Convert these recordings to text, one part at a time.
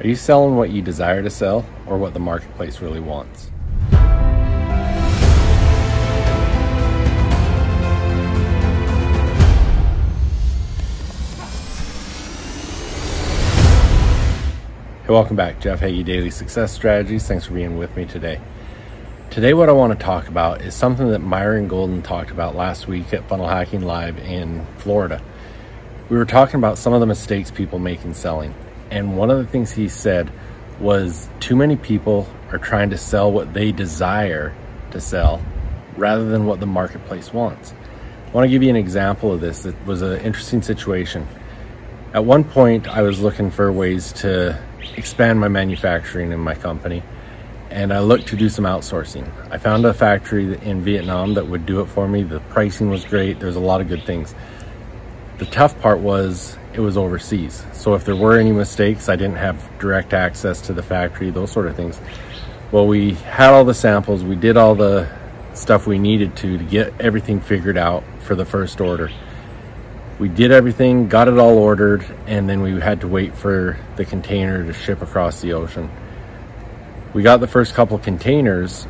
Are you selling what you desire to sell or what the marketplace really wants? Hey, welcome back. Jeff Hagee, Daily Success Strategies. Thanks for being with me today. Today, what I want to talk about is something that Myron Golden talked about last week at Funnel Hacking Live in Florida. We were talking about some of the mistakes people make in selling and one of the things he said was too many people are trying to sell what they desire to sell rather than what the marketplace wants. I want to give you an example of this. It was an interesting situation. At one point, I was looking for ways to expand my manufacturing in my company, and I looked to do some outsourcing. I found a factory in Vietnam that would do it for me. The pricing was great, there's a lot of good things. The tough part was it was overseas. So if there were any mistakes, I didn't have direct access to the factory, those sort of things. Well, we had all the samples, we did all the stuff we needed to to get everything figured out for the first order. We did everything, got it all ordered, and then we had to wait for the container to ship across the ocean. We got the first couple containers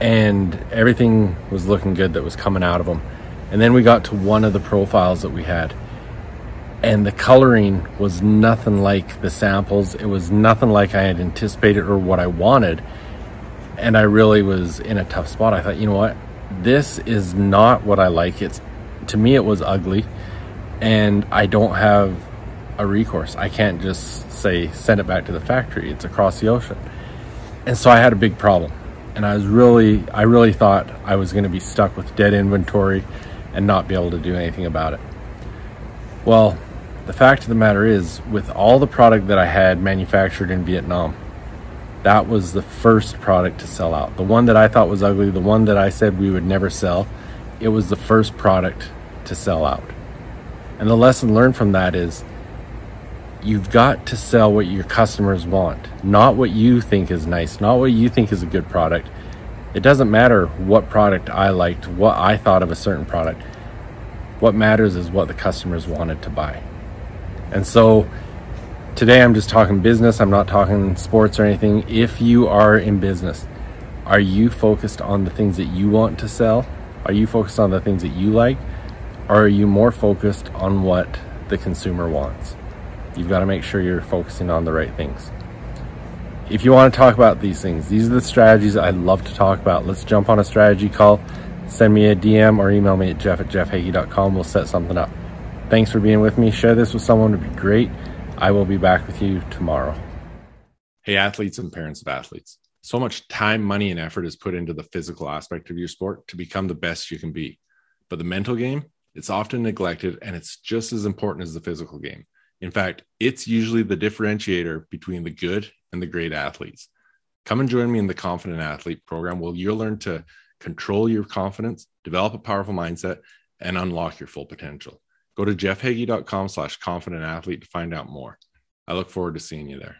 and everything was looking good that was coming out of them. And then we got to one of the profiles that we had and the coloring was nothing like the samples. It was nothing like I had anticipated or what I wanted. And I really was in a tough spot. I thought, you know what? This is not what I like. It's to me it was ugly and I don't have a recourse. I can't just say send it back to the factory. It's across the ocean. And so I had a big problem. And I was really I really thought I was going to be stuck with dead inventory and not be able to do anything about it. Well, the fact of the matter is, with all the product that I had manufactured in Vietnam, that was the first product to sell out. The one that I thought was ugly, the one that I said we would never sell, it was the first product to sell out. And the lesson learned from that is you've got to sell what your customers want, not what you think is nice, not what you think is a good product. It doesn't matter what product I liked, what I thought of a certain product. What matters is what the customers wanted to buy. And so today I'm just talking business. I'm not talking sports or anything. If you are in business, are you focused on the things that you want to sell? Are you focused on the things that you like? Or are you more focused on what the consumer wants? You've got to make sure you're focusing on the right things. If you want to talk about these things, these are the strategies I love to talk about. Let's jump on a strategy call. Send me a DM or email me at jeff at jeffhagee.com. We'll set something up. Thanks for being with me. Share this with someone would be great. I will be back with you tomorrow. Hey, athletes and parents of athletes. So much time, money, and effort is put into the physical aspect of your sport to become the best you can be. But the mental game, it's often neglected and it's just as important as the physical game. In fact, it's usually the differentiator between the good and the great athletes. Come and join me in the Confident Athlete program where you'll learn to control your confidence, develop a powerful mindset, and unlock your full potential. Go to jeffhagee.com slash confident athlete to find out more. I look forward to seeing you there.